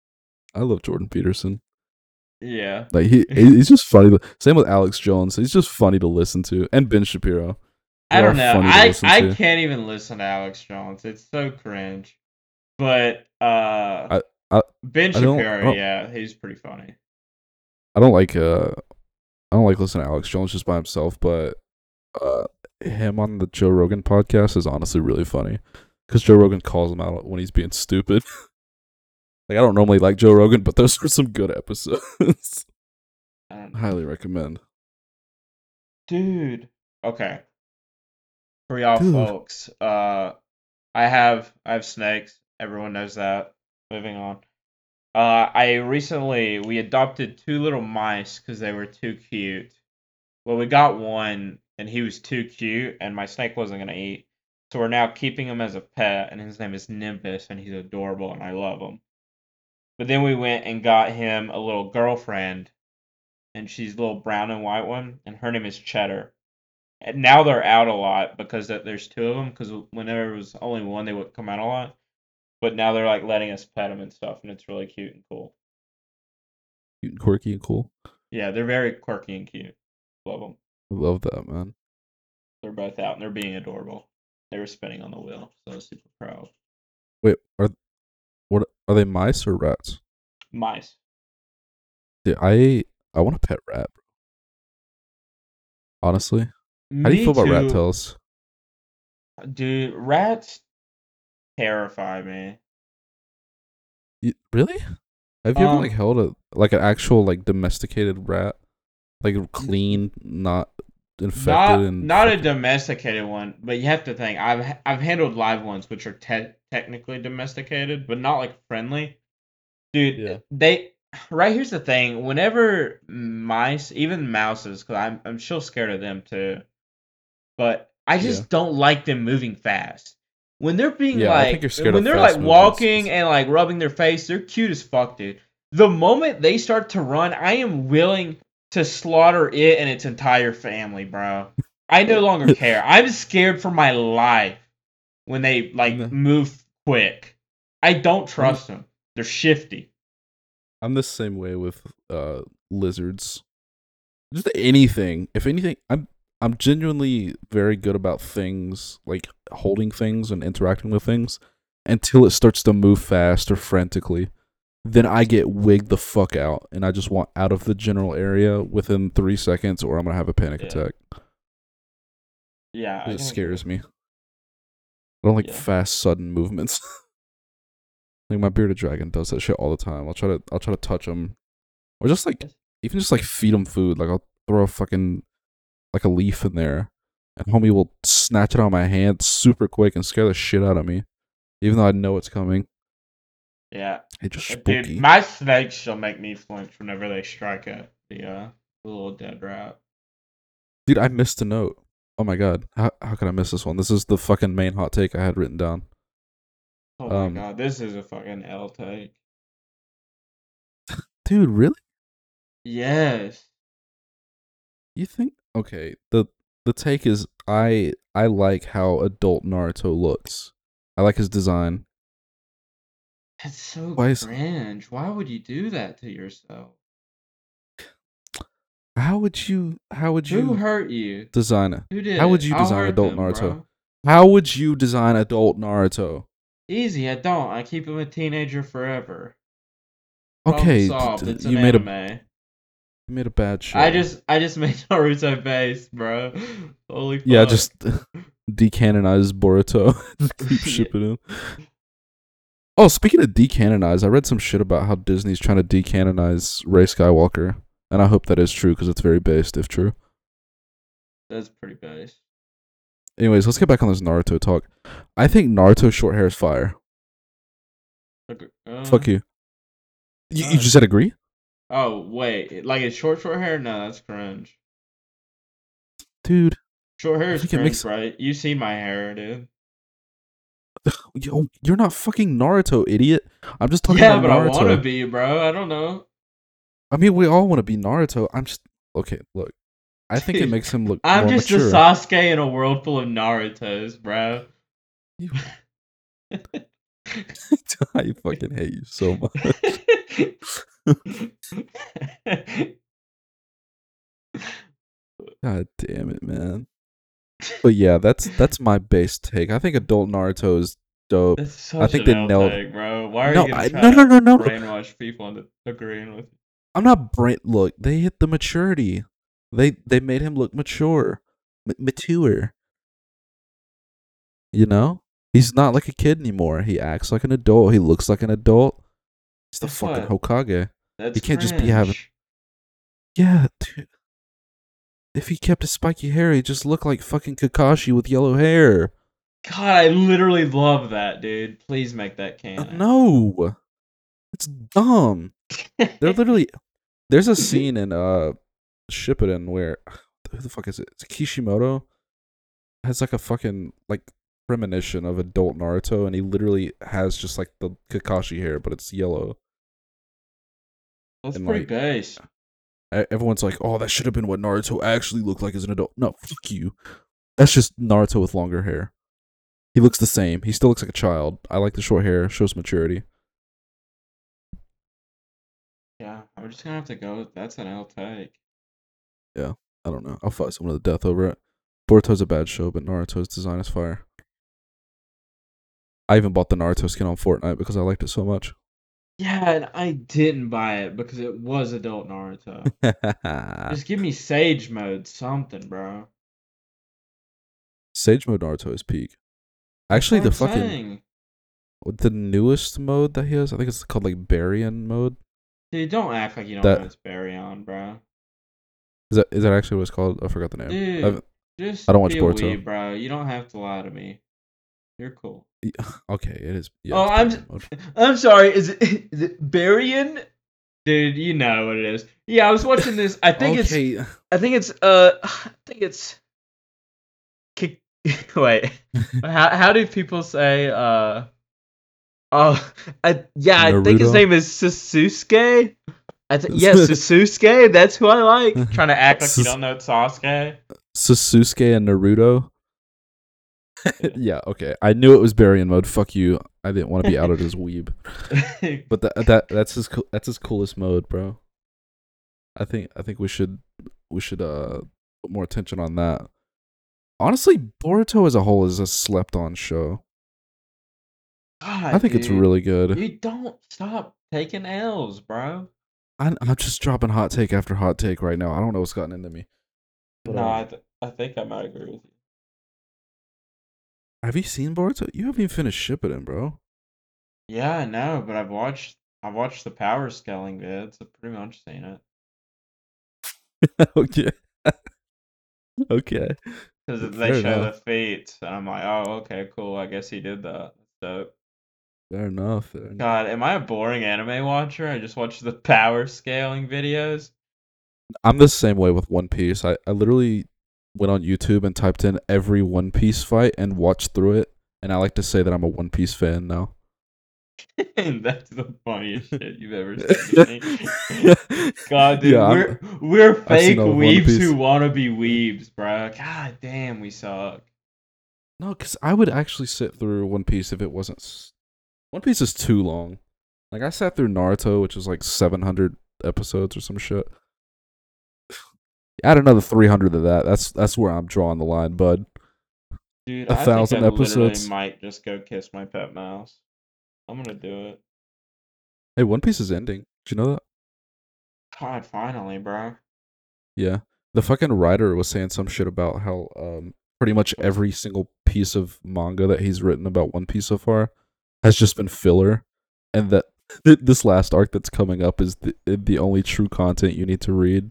I love Jordan Peterson. Yeah, Like he he's just funny. to- Same with Alex Jones. He's just funny to listen to, and Ben Shapiro. I They're don't know. I I to. can't even listen to Alex Jones. It's so cringe. But uh, I- I- Ben I don't- Shapiro, I don't- yeah, he's pretty funny. I don't like uh I don't like listening to Alex Jones just by himself, but uh him on the Joe Rogan podcast is honestly really funny because Joe Rogan calls him out when he's being stupid. like I don't normally like Joe Rogan, but those were some good episodes. I. Highly recommend. dude. Okay. For y'all Dude. folks, uh, I have I have snakes. Everyone knows that. Moving on. Uh, I recently we adopted two little mice because they were too cute. Well, we got one and he was too cute, and my snake wasn't gonna eat. So we're now keeping him as a pet, and his name is Nimbus, and he's adorable, and I love him. But then we went and got him a little girlfriend, and she's a little brown and white one, and her name is Cheddar. And now they're out a lot because there's two of them. Because whenever there was only one, they would come out a lot. But now they're like letting us pet them and stuff, and it's really cute and cool. Cute and quirky and cool. Yeah, they're very quirky and cute. Love them. I love that, man. They're both out and they're being adorable. They were spinning on the wheel, so I was super proud. Wait, are what are they mice or rats? Mice. Dude, I I want a pet rat. Bro. Honestly, how do you feel about rat tails? Uh, dude, rats terrify me. You, really? Have you ever Um, like held a like an actual like domesticated rat, like clean, not infected Not, and not a domesticated one, but you have to think. I've I've handled live ones, which are te- technically domesticated, but not like friendly. Dude, Yeah. they right here's the thing. Whenever mice, even mouses, because I'm I'm still scared of them too, but I just Yeah. don't like them moving fast. When they're being Yeah, like, think you're scared when they're like movements. walking and like rubbing their face, they're cute as fuck, dude. The moment they start to run, I am willing to slaughter it and its entire family, bro. I no longer care. I'm scared for my life when they like move quick. I don't trust them. They're shifty. I'm the same way with uh lizards. Just anything. If anything, I'm I'm genuinely very good about things like holding things and interacting with things until it starts to move fast or frantically. Then I get wigged the fuck out and I just want out of the general area within three seconds or I'm gonna have a panic Yeah. attack. Yeah, It scares me. I don't like Yeah. fast, sudden movements. like my bearded dragon does that shit all the time. I'll try to, I'll try to touch him, or just like, even just like feed him food. Like I'll throw a fucking, like a leaf in there, and homie will snatch it out of my hand super quick and scare the shit out of me, even though I know it's coming. Yeah, It's just spooky. dude, my snakes shall make me flinch whenever they strike at the uh little dead rat. Dude, I missed a note. Oh my god, how how could I miss this one? This is the fucking main hot take I had written down. Oh Um, my god, this is a fucking L take. Dude, really? Yes. You think okay, the the take is I I like how adult Naruto looks. I like his design. That's so Why is- cringe. Why would you do that to yourself? How would you how would you? Who hurt you? Designer. Who did how would you design adult them, Naruto? bro. How would you design adult Naruto? Easy, I don't. I keep him a teenager forever. Okay, d- you made a you made a bad show. I just I just made Naruto base, bro. Holy fuck. yeah, just decanonize Boruto. keep shipping him. Oh, speaking of decanonize, I read some shit about how Disney's trying to decanonize Rey Skywalker, and I hope that is true because it's very based, if true. That's pretty base. Anyways, let's get back on this Naruto talk. I think Naruto short hair is fire. Uh, Fuck you. You, you uh, just said agree? Oh wait, like it's short short hair? No, that's cringe. Dude, Short hair is cringe, makes- right? You see my hair, dude. yo, you're not fucking Naruto, idiot. I'm just talking Yeah, about but I want to be, bro. I don't know. I mean, we all want to be Naruto. I'm just okay. Look, I think it makes him look I'm just mature. a Sasuke in a world full of Naruto's, bro. You- I fucking hate you so much. God damn it, man. But yeah, that's that's my base take. I think adult Naruto is dope. That's such I think an they nailed- take, bro. Why are No, you I, no, no, no, no, no. brainwash people into agreeing with you? I'm not brain. Look, they hit the maturity. They they made him look mature, M- mature. You know, he's not like a kid anymore. He acts like an adult. He looks like an adult. He's the Guess fucking what? Hokage. That's can't just be having- cringe. Yeah, dude. If he kept his spiky hair, he'd just look like fucking Kakashi with yellow hair. God, I literally love that, dude. Please make that Uh, canon. no, it's dumb. They're literally. There's a scene in uh Shippuden where who the fuck is it? It's Kishimoto has like a fucking like premonition of adult Naruto, and he literally has just like the Kakashi hair, but it's yellow. That's And, pretty like, base. Everyone's like, "Oh, that should have been what Naruto actually looked like as an adult." No, fuck you. That's just Naruto with longer hair. He looks the same. He still looks like a child. I like the short hair. Shows maturity. Yeah, I'm just gonna have to go. That's an L take. Yeah, I don't know. I'll fight someone to the death over it. Boruto's a bad show, but Naruto's design is fire. I even bought the Naruto skin on Fortnite because I liked it so much. Yeah, and I didn't buy it because it was adult Naruto. Just give me Sage mode, something, bro. Sage mode Naruto is peak. Actually, the That's what I'm fucking saying. the newest mode that he has, I think it's called like Baryon mode. Dude, don't act like you don't That- know it's Baryon, bro. Is that is that actually what it's called? I forgot the name. Dude, I've- just I don't watch Boruto. bro. You don't have to lie to me. You're cool. okay, it is. Yeah, Oh, I'm mode. I'm sorry. Is it is it Baryon? Dude, you know what it is. Yeah, I was watching this. I think it's. I think it's uh I think it's Ki- wait. how how do people say uh Oh, I, yeah, I think his name is Sasuke. I think yes, Sasuke. That's who I like. Trying to act like you don't know Sasuke. Sasuke and Naruto. yeah, okay. I knew it was Baryon mode. Fuck you. I didn't want to be outed as weeb. But that that that's his that's his coolest mode, bro. I think I think we should we should uh put more attention on that. Honestly, Boruto as a whole is a slept on show. God, I think it's really good. You don't stop taking L's, bro. I, I'm just dropping hot take after hot take right now. I don't know what's gotten into me. But, no, um, I, th- I think I might agree with you. Have you seen Boruto? You haven't even finished Shippuden, bro. Yeah, I know, but I've watched I've watched the power scaling vids. I've pretty much seen it okay. okay. because they Fair show enough. the feats, and I'm like, oh, okay, cool. I guess he did that. Dope. Fair enough. Fair enough. God, am I a boring anime watcher? I just watch the power scaling videos. I'm the same way with One Piece. I, I literally went on YouTube and typed in every One Piece fight and watched through it. And I like to say that I'm a One Piece fan now. That's the funniest shit you've ever seen. God, dude, Yeah, we're we're fake seen all of One weebs who want to be weebs, bro. God damn, we suck. No, because I would actually sit through One Piece if it wasn't. One Piece is too long. Like, I sat through Naruto, which is like 700 episodes or some shit. Add another 300 to that. That's that's where I'm drawing the line, bud. Dude, A I thousand think I episodes. might just go kiss my pet mouse. I'm gonna do it. Hey, One Piece is ending. Did you know that? God, finally, bro. Yeah. The fucking writer was saying some shit about how um pretty much every single piece of manga that he's written about One Piece so far has just been filler and that th- this last arc that's coming up is the the only true content you need to read.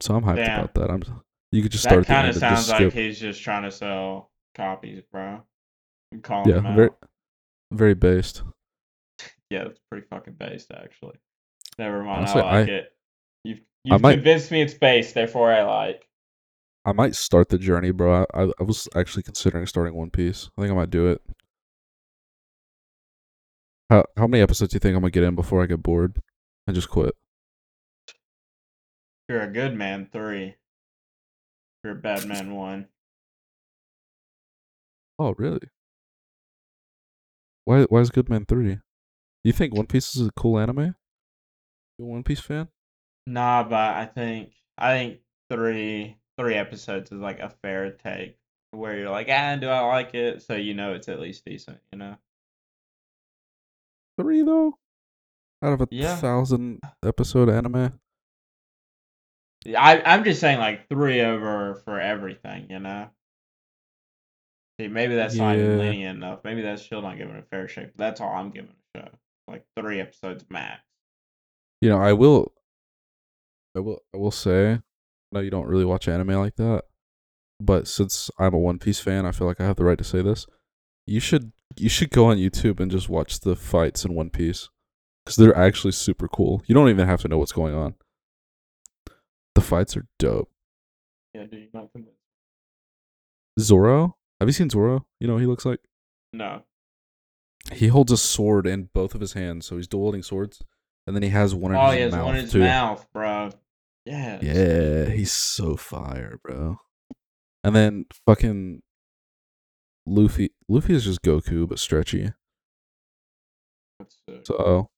So I'm hyped Damn. about that. I'm you could just That start at the kind of sounds like he's just trying to sell copies, bro. Yeah, very very based. Yeah, that's pretty fucking based, actually. Never mind, Honestly, I like I- it. You've you've might- convinced me it's based, therefore I like. I might start the journey, bro. I, I I was actually considering starting One Piece. I think I might do it. How how many episodes do you think I'm gonna get in before I get bored and just quit? You're a good man, three. You're a bad man, one. Oh, really? Why why is Goodman three? You think One Piece is a cool anime? You a One Piece fan? Nah, but I think I think three three episodes is like a fair take where you're like, ah, do I like it? So you know it's at least decent, you know. Three though? Out of a Yeah. thousand episode anime? Yeah, I I'm just saying like three over for everything, you know. See, maybe that's not even lenient enough. Maybe that's still not giving a fair shake. That's all I'm giving a show. Like three episodes max. You know, I will I will I will say no, you don't really watch anime like that. But since I'm a One Piece fan, I feel like I have the right to say this. You should you should go on YouTube and just watch the fights in One Piece. Because they're actually super cool. You don't even have to know what's going on. The fights are dope. Yeah, dude, you're not convinced. Zoro? Have you seen Zoro? You know what he looks like? No. he holds a sword in both of his hands, so he's dual holding swords, and then he has one in oh, his he has mouth one in his too. mouth, bro. Yeah. Yeah, he's so fire, bro. And then fucking Luffy. Luffy is just Goku but stretchy. So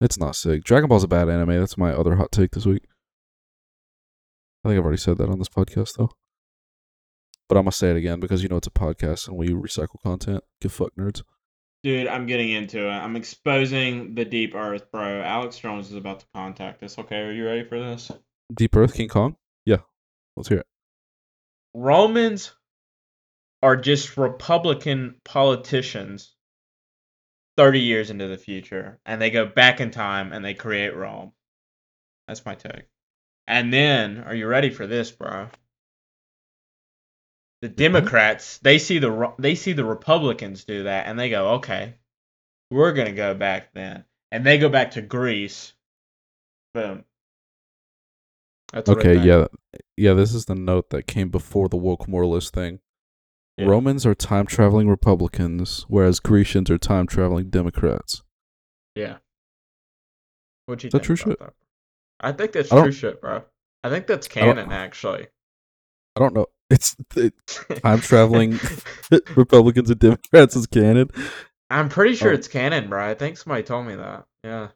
it's not sick. Dragon Ball's a bad anime. That's my other hot take this week. I think I've already said that on this podcast though. But I'm gonna say it again because you know it's a podcast and we recycle content. Give fuck nerds. Dude, I'm getting into it. I'm exposing the deep earth, bro. Alex Jones is about to contact us. Okay, are you ready for this? Deep Earth King Kong? Yeah. Let's hear it. Romans are just Republican politicians 30 years into the future, and they go back in time and they create Rome. That's my take. And then, are you ready for this, bro? The Democrats, they see the they see the Republicans do that, and they go, okay, we're gonna go back then, and they go back to Greece. Boom. That's Okay, yeah. Yeah, this is the note that came before the woke moralist thing. Yeah. Romans are time traveling Republicans, whereas Grecians are time traveling Democrats. Yeah. What you Is that true about that? I think that's I true shit, bro. I think that's I canon, actually. I don't know. It's it, time traveling Republicans and Democrats is canon. I'm pretty sure Oh. it's canon, bro. I think somebody told me that. Yeah.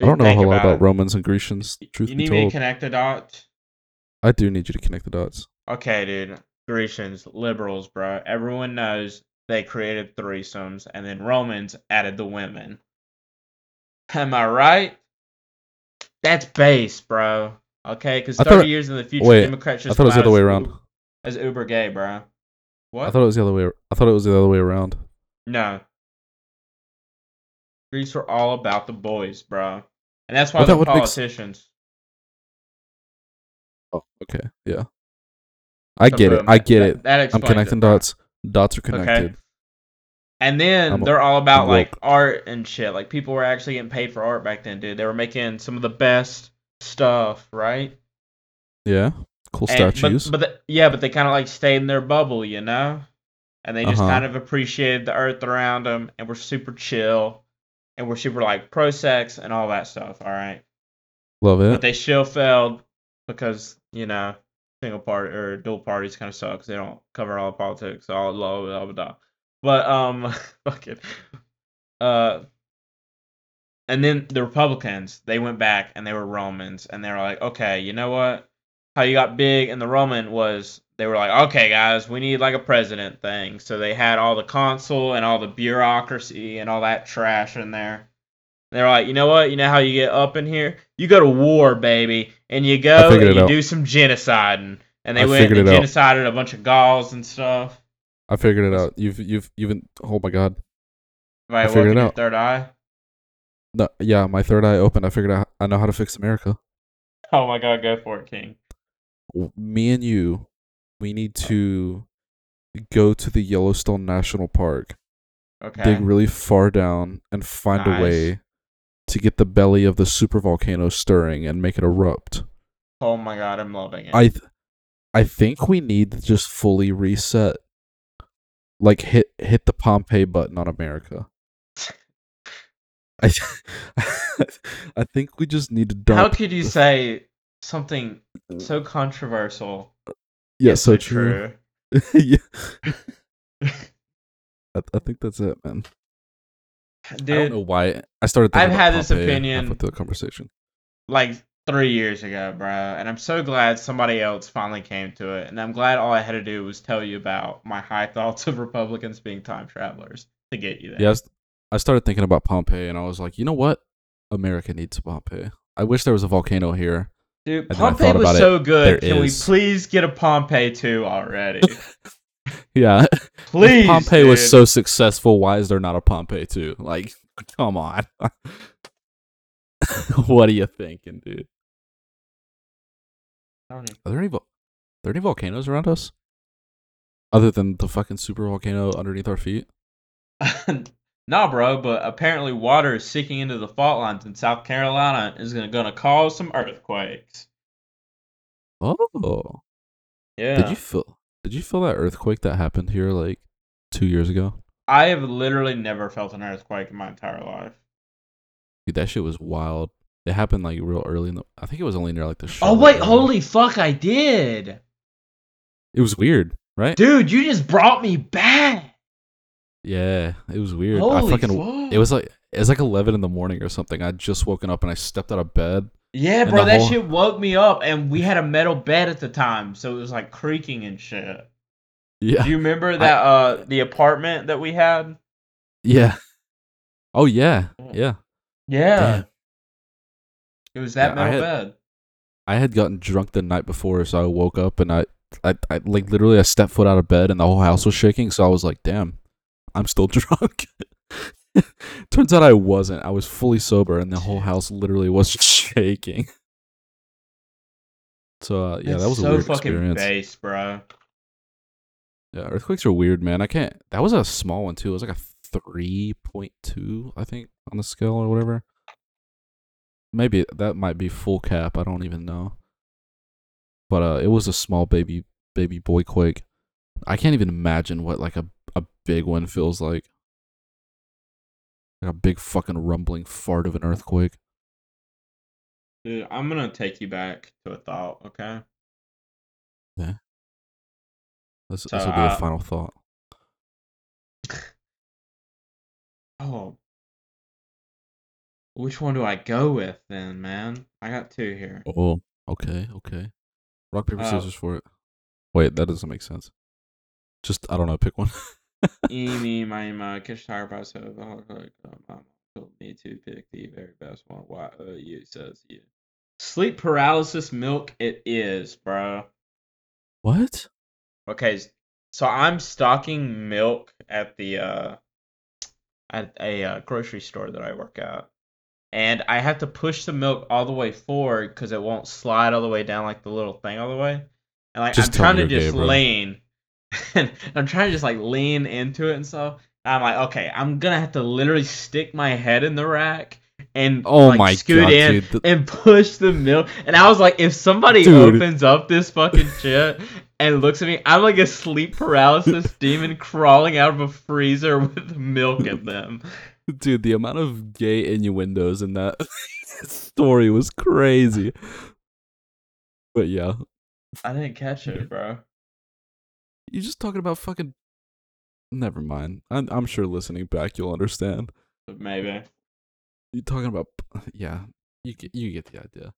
I don't know a Think whole lot about it. Romans and Grecians. Truth You be need me to connect the dots? I do need you to connect the dots. Okay, dude. Grecians, liberals, bro. Everyone knows they created threesomes, and then Romans added the women. Am I right? That's base, bro. Okay, because 30 thought- years in the future, wait, Democrats I just thought it was the other way around. As uber gay, bro. What? I thought it was the other way. I thought it was the other way around. No. Greeks were all about the boys, bro. And that's why But that the would make politicians. Oh, okay, yeah. I So get it. I get that- it. That I'm connecting it, dots. Dots are connected. Okay. And then I'm they're all about like woke. art and shit. Like people were actually getting paid for art back then, dude. They were making some of the best stuff, right? Yeah, cool And- statues. But, but the, yeah, but they kind of like stayed in their bubble, you know. And they just Uh-huh. kind of appreciated the earth around them, and were super chill, and were super like pro sex and all that stuff. All right. Love it. but they still failed because you know single party or dual parties kind of suck 'cause they don't cover all the politics, all blah blah blah blah. But um, fuck it. uh, and then the Republicans they went back and they were Romans and they were like, okay, you know what? How you got big in the Roman was they were like, okay, guys, we need like a president thing. So they had all the consul and all the bureaucracy and all that trash in there. They're like, you know what? You know how you get up in here? You go to war, baby, and you go and you out. do some genociding. And they I went and it out. a bunch of Gauls and stuff. I figured it out. You've you've even. Oh my god. I figured it out. third eye. No, yeah, my third eye opened. I figured out. I know how to fix America. Oh my god, go for it, King. Me and you, we need to go to the Yellowstone National Park, Okay. dig really far down, and find Nice. a way to get the belly of the supervolcano stirring and make it erupt. oh my god, I'm loving it. I, th- I think we need to just fully reset. Like hit hit the Pompeii button on America. I, I think we just need to dump. How could you say something so controversial? yeah, so true. yeah. I, I think that's it, man. Dude, I don't know why I started. I've had about this opinion- through the conversation. like three years ago, bro, and I'm so glad somebody else finally came to it. And I'm glad all I had to do was tell you about my high thoughts of Republicans being time travelers to get you there. Yeah, I, started thinking about Pompeii, and I was like, you know what? America needs Pompeii. I wish there was a volcano here. Dude, And Pompeii was about it. so good. There Can we please get a Pompeii 2 already? Yeah, If Please. Pompeii was so successful. Why is there not a Pompeii too? Like, come on. what are you thinking, dude? I don't Are there any, vol- are there any volcanoes around us? Other than the fucking super volcano underneath our feet? nah, bro, but apparently water is seeking into the fault lines in South Carolina is gonna, gonna cause some earthquakes. Oh, Yeah. did you feel? Did you feel that earthquake that happened here like two years ago? I have literally never felt an earthquake in my entire life. Dude, that shit was wild. It happened like real early in the. I think it was only near like the. Oh wait, holy fuck! I did, It was weird, right? dude. You just brought me back. Yeah, it was weird. Holy I fucking. fuck! It was like it was like eleven in the morning or something. I'd just woken up and I stepped out of bed. Yeah, bro, that whole- shit woke me up, and we had a metal bed at the time, so it was like creaking and shit. Yeah, Do you remember that uh the apartment that we had? yeah. Oh yeah, yeah. Yeah, Damn. It was that Yeah, I had- bed. I had gotten drunk the night before, so I woke up and I, I, I like literally I stepped foot out of bed and the whole house was shaking. So I was like, "Damn, I'm still drunk." Turns out I wasn't. I was fully sober, and the whole house literally was shaking. So uh, yeah, That's that was a so weird fucking experience. base, bro. Yeah, earthquakes are weird, man. I can't. That was a small one too. It was like a three point two, I think, on the scale or whatever. Maybe that might be full cap. I don't even know. But uh, it was a small baby baby boy quake. I can't even imagine what like a a big one feels like. Like a big fucking rumbling fart of an earthquake. Dude, I'm gonna take you back to a thought, okay? This, So, this will be uh, a final thought. Oh. Which one do I go with then, man? I got two here. Oh, okay, okay. Rock paper Uh, scissors for it. Wait, that doesn't make sense. Just I don't know. Pick one. Amy, my my Kish Tire of my mom told me to pick the very best one. Why uh, you says you. Sleep paralysis milk it is, bro. what? Okay, s- so I'm stocking milk at the uh at a uh, grocery store that I work at. And I have to push the milk all the way forward because it won't slide all the way down like the little thing all the way. And like Just I'm trying to just lean. and I'm trying to just like lean into it and stuff. And I'm like, okay, I'm gonna have to literally stick my head in the rack and Oh like, my scoot god, in dude. and push the milk. And I was like, if somebody Dude. opens up this fucking shit and looks at me, I'm like a sleep paralysis demon crawling out of a freezer with milk in them. Dude, the amount of gay innuendos in that story was crazy. But yeah, I didn't catch it, bro. you're just talking about fucking. Never mind. I'm, I'm sure listening back you'll understand. Maybe. You're talking about. Yeah, you get you get the idea.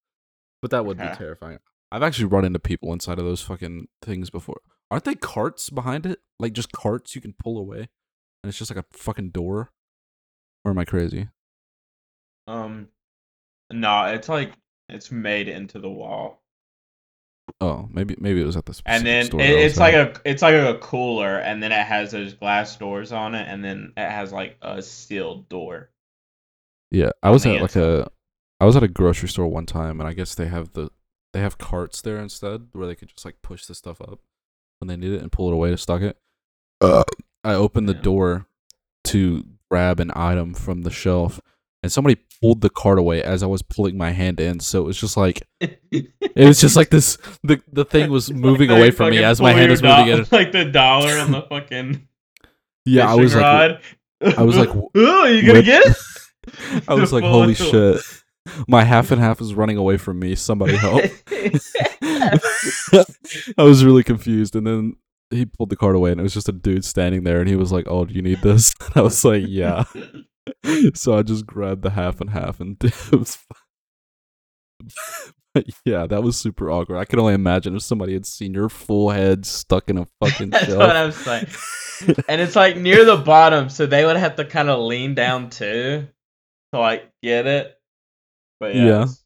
But that would be terrifying. I've actually run into people inside of those fucking things before. Aren't they carts behind it? Like just carts you can pull away, and it's just like a fucking door. Or am I crazy? Um, no, it's like it's made into the wall, Oh, maybe maybe it was at the and then store it, that I was it's like at. a it's like a cooler, and then it has those glass doors on it, and then it has like a sealed door. Yeah, I was the at like a, I was at a grocery store one time, and I guess they have the, they have carts there instead where they could just like push the stuff up when they need it and pull it away to stock it. Uh, I opened the Yeah. door to grab an item from the shelf, and somebody pulled the cart away as I was pulling my hand in. So it was just like it was just like this. The the thing was moving Like away from me as my hand was moving do- in. like the dollar on the fucking Yeah, I was like. I was like, oh, you gonna get it? I was like, holy shit! My half and half is running away from me. Somebody help! I was really confused, and then he pulled the card away, and it was just a dude standing there, and he was like, "Oh, do you need this?" And I was like, "Yeah." so I just grabbed the half and half, and it was. Yeah, that was super awkward. I could only imagine if somebody had seen your full head stuck in a fucking That's shelf. what I'm saying. And it's like near the bottom, so they would have to kind of lean down too to like get it. But Yeah. yes,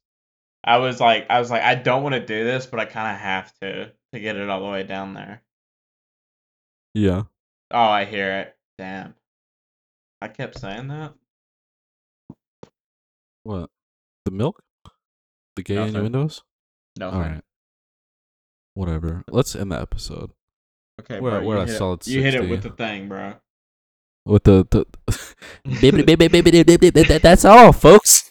I was like, I was like, I don't want to do this, but I kind of have to to get it all the way down there. Yeah, Oh, I hear it. Damn. I kept saying that. what? The milk? The gay Nothing. innuendos? No. All right. Whatever. Let's end the episode Okay, We're- bro. we're you at hit it- You hit it with the thing, bro. with the the. That's all, folks.